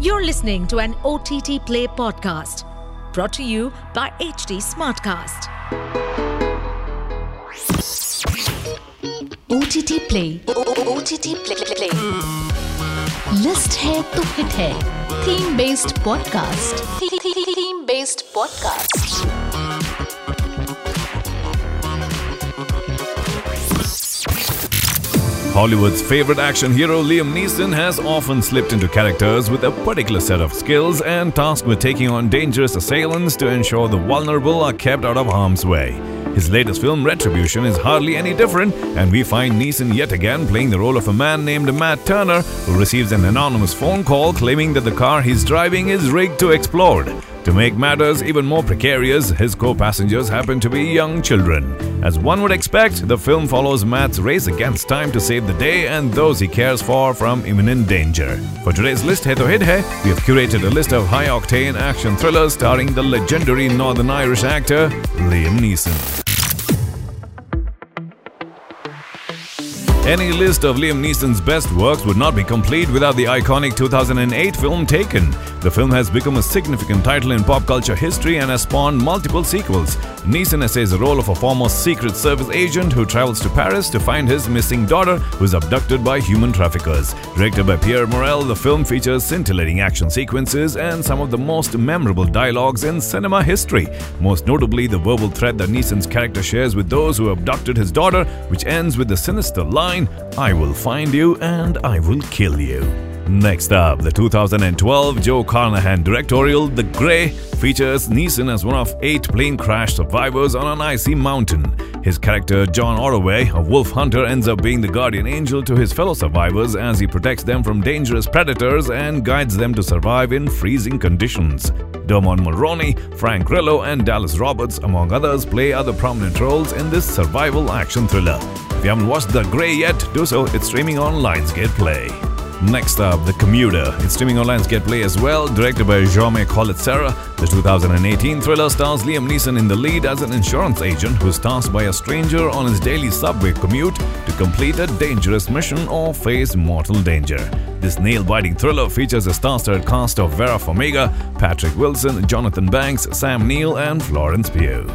You're listening to an OTT Play podcast brought to you by HT Smartcast. OTT Play. OTT Play. Play. List है तो hit है theme based podcast based podcast. Hollywood's favorite action hero Liam Neeson has often slipped into characters with a particular set of skills and tasked with taking on dangerous assailants to ensure the vulnerable are kept out of harm's way. His latest film, Retribution, is hardly any different, and we find Neeson yet again playing the role of a man named Matt Turner who receives an anonymous phone call claiming that the car he's driving is rigged to explode. To make matters even more precarious, his co passengers happen to be young children. As one would expect, the film follows Matt's race against time to save the day and those he cares for from imminent danger. For today's list, Hai To Hit Hai, we have curated a list of high octane action thrillers starring the legendary Northern Irish actor Liam Neeson. Any list of Liam Neeson's best works would not be complete without the iconic 2008 film Taken. The film has become a significant title in pop culture history and has spawned multiple sequels. Neeson essays the role of a former Secret Service agent who travels to Paris to find his missing daughter, who is abducted by human traffickers. Directed by Pierre Morel, the film features scintillating action sequences and some of the most memorable dialogues in cinema history. Most notably, the verbal threat that Neeson's character shares with those who abducted his daughter, which ends with the sinister line, I will find you and I will kill you. Next up, the 2012 Joe Carnahan directorial The Grey features Neeson as one of eight plane crash survivors on an icy mountain. His character, John Ottway, a wolf hunter, ends up being the guardian angel to his fellow survivors as he protects them from dangerous predators and guides them to survive in freezing conditions. Dermot Mulroney, Frank Grillo, and Dallas Roberts, among others, play other prominent roles in this survival action thriller. If you haven't watched The Grey yet, do so. It's streaming on Lionsgate Play. Next up, The Commuter. It's streaming on Lionsgate Play as well, directed by Jaume Collet-Serra. The 2018 thriller stars Liam Neeson in the lead as an insurance agent who's tasked by a stranger on his daily subway commute to complete a dangerous mission or face mortal danger. This nail-biting thriller features a star-studded cast of Vera Farmiga, Patrick Wilson, Jonathan Banks, Sam Neill, and Florence Pugh.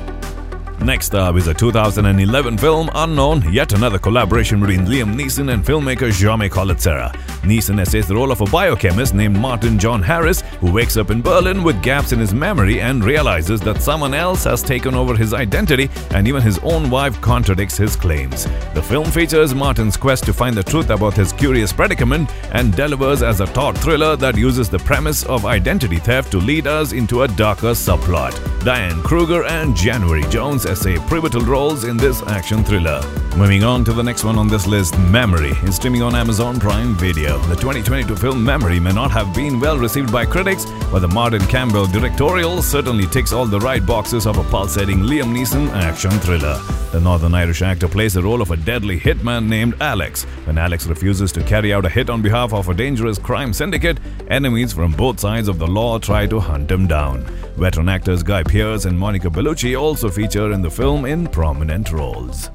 Next up is a 2011 film, Unknown, yet another collaboration between Liam Neeson and filmmaker Jaume Collet-Serra. Neeson essays the role of a biochemist named Martin John Harris who wakes up in Berlin with gaps in his memory and realizes that someone else has taken over his identity and even his own wife contradicts his claims. The film features Martin's quest to find the truth about his curious predicament and delivers as a taut thriller that uses the premise of identity theft to lead us into a darker subplot. Diane Kruger and January Jones essay pivotal roles in this action thriller. Moving on to the next one on this list, Memory, is streaming on Amazon Prime Video. The 2022 film Memory may not have been well received by critics, but the Martin Campbell directorial certainly ticks all the right boxes of a pulsating Liam Neeson action thriller. The Northern Irish actor plays the role of a deadly hitman named Alex. When Alex refuses to carry out a hit on behalf of a dangerous crime syndicate, enemies from both sides of the law try to hunt him down. Veteran actors Guy Pearce and Monica Bellucci also feature in the film in prominent roles.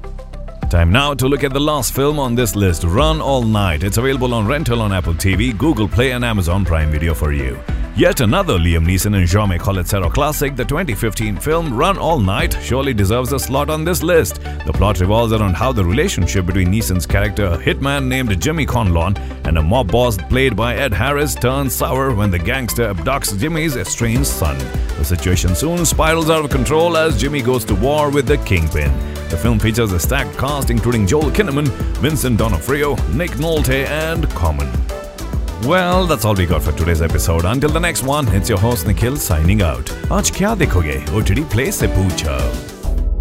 Time now to look at the last film on this list, Run All Night. It's available on rental on Apple TV, Google Play, and Amazon Prime Video for you. Yet another Liam Neeson and Jaume Collet-Serra classic, the 2015 film Run All Night, surely deserves a slot on this list. The plot revolves around how the relationship between Neeson's character, a hitman named Jimmy Conlon, and a mob boss played by Ed Harris turns sour when the gangster abducts Jimmy's estranged son. The situation soon spirals out of control as Jimmy goes to war with the Kingpin. The film features a stacked cast including Joel Kinnaman, Vincent D'Onofrio, Nick Nolte, and Common. Well, that's all we got for today's episode. Until the next one, it's your host Nikhil signing out. Aaj kya dekhoge? OTT Play se poocho.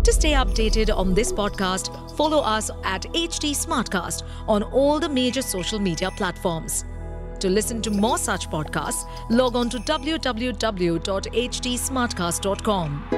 To stay updated on this podcast, follow us at HT Smartcast on all the major social media platforms. To listen to more such podcasts, log on to www.htsmartcast.com.